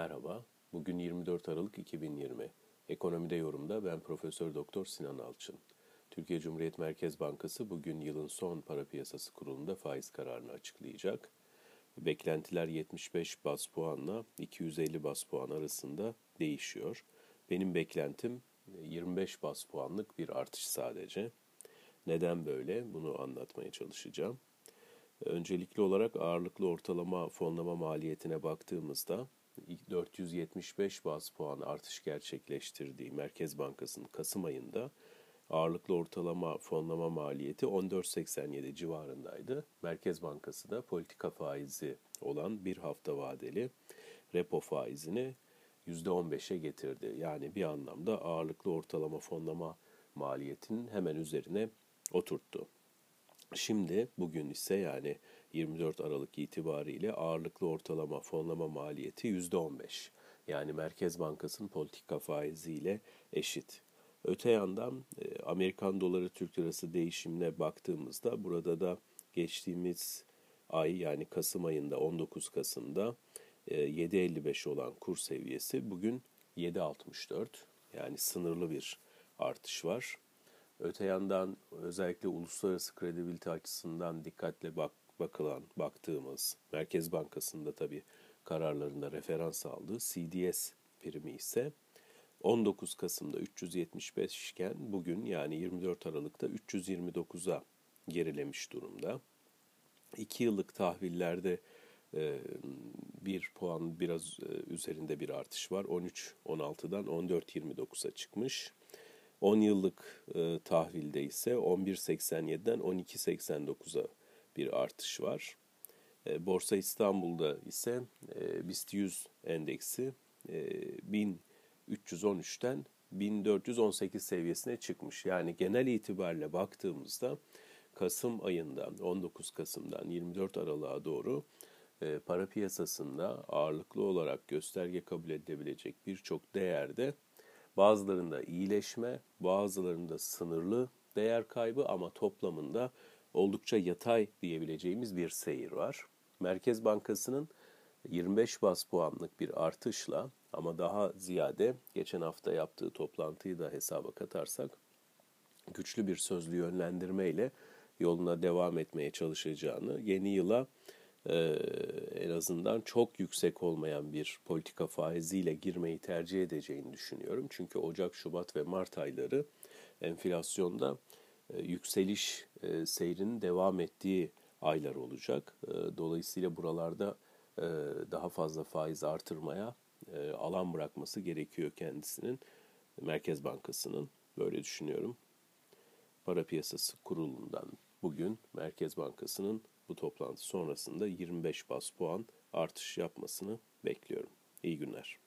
Merhaba. Bugün 24 Aralık 2020. Ekonomide yorumda ben Profesör Doktor Sinan Alçın. Türkiye Cumhuriyet Merkez Bankası bugün yılın son para piyasası kurulunda faiz kararını açıklayacak. Beklentiler 75 bas puanla 250 bas puan arasında değişiyor. Benim beklentim 25 bas puanlık bir artış sadece. Neden böyle? Bunu anlatmaya çalışacağım. Öncelikli olarak ağırlıklı ortalama fonlama maliyetine baktığımızda 475 bas puan artış gerçekleştirdiği Merkez Bankası'nın Kasım ayında ağırlıklı ortalama fonlama maliyeti 14.87 civarındaydı. Merkez Bankası da politika faizi olan bir hafta vadeli repo faizini %15'e getirdi. Yani bir anlamda ağırlıklı ortalama fonlama maliyetinin hemen üzerine oturttu. Şimdi bugün ise yani 24 Aralık itibariyle ağırlıklı ortalama fonlama maliyeti %15. Yani Merkez Bankası'nın politika faiziyle eşit. Öte yandan e, Amerikan doları Türk lirası değişimine baktığımızda burada da geçtiğimiz ay yani Kasım ayında 19 Kasım'da 7.55 e, olan kur seviyesi bugün 7.64 yani sınırlı bir artış var. Öte yandan özellikle uluslararası kredibilite açısından dikkatle bak, bakılan, baktığımız Merkez Bankası'nda tabii kararlarında referans aldığı CDS primi ise 19 Kasım'da 375 iken bugün yani 24 Aralık'ta 329'a gerilemiş durumda. 2 yıllık tahvillerde bir puan biraz üzerinde bir artış var. 13-16'dan 14-29'a çıkmış. 10 yıllık e, tahvilde ise 11.87'den 12.89'a bir artış var. E, Borsa İstanbul'da ise e, BIST 100 endeksi e, 1313'ten 1418 seviyesine çıkmış. Yani genel itibariyle baktığımızda Kasım ayından 19 Kasım'dan 24 Aralık'a doğru e, para piyasasında ağırlıklı olarak gösterge kabul edilebilecek birçok değerde Bazılarında iyileşme, bazılarında sınırlı değer kaybı ama toplamında oldukça yatay diyebileceğimiz bir seyir var. Merkez Bankası'nın 25 bas puanlık bir artışla ama daha ziyade geçen hafta yaptığı toplantıyı da hesaba katarsak güçlü bir sözlü yönlendirmeyle yoluna devam etmeye çalışacağını, yeni yıla e, en azından çok yüksek olmayan bir politika faiziyle girmeyi tercih edeceğini düşünüyorum. Çünkü Ocak, Şubat ve Mart ayları enflasyonda e, yükseliş e, seyrinin devam ettiği aylar olacak. Dolayısıyla buralarda daha fazla faiz artırmaya alan bırakması gerekiyor kendisinin. Merkez Bankası'nın böyle düşünüyorum. Para Piyasası Kurulu'ndan bugün Merkez Bankası'nın bu toplantı sonrasında 25 bas puan artış yapmasını bekliyorum. İyi günler.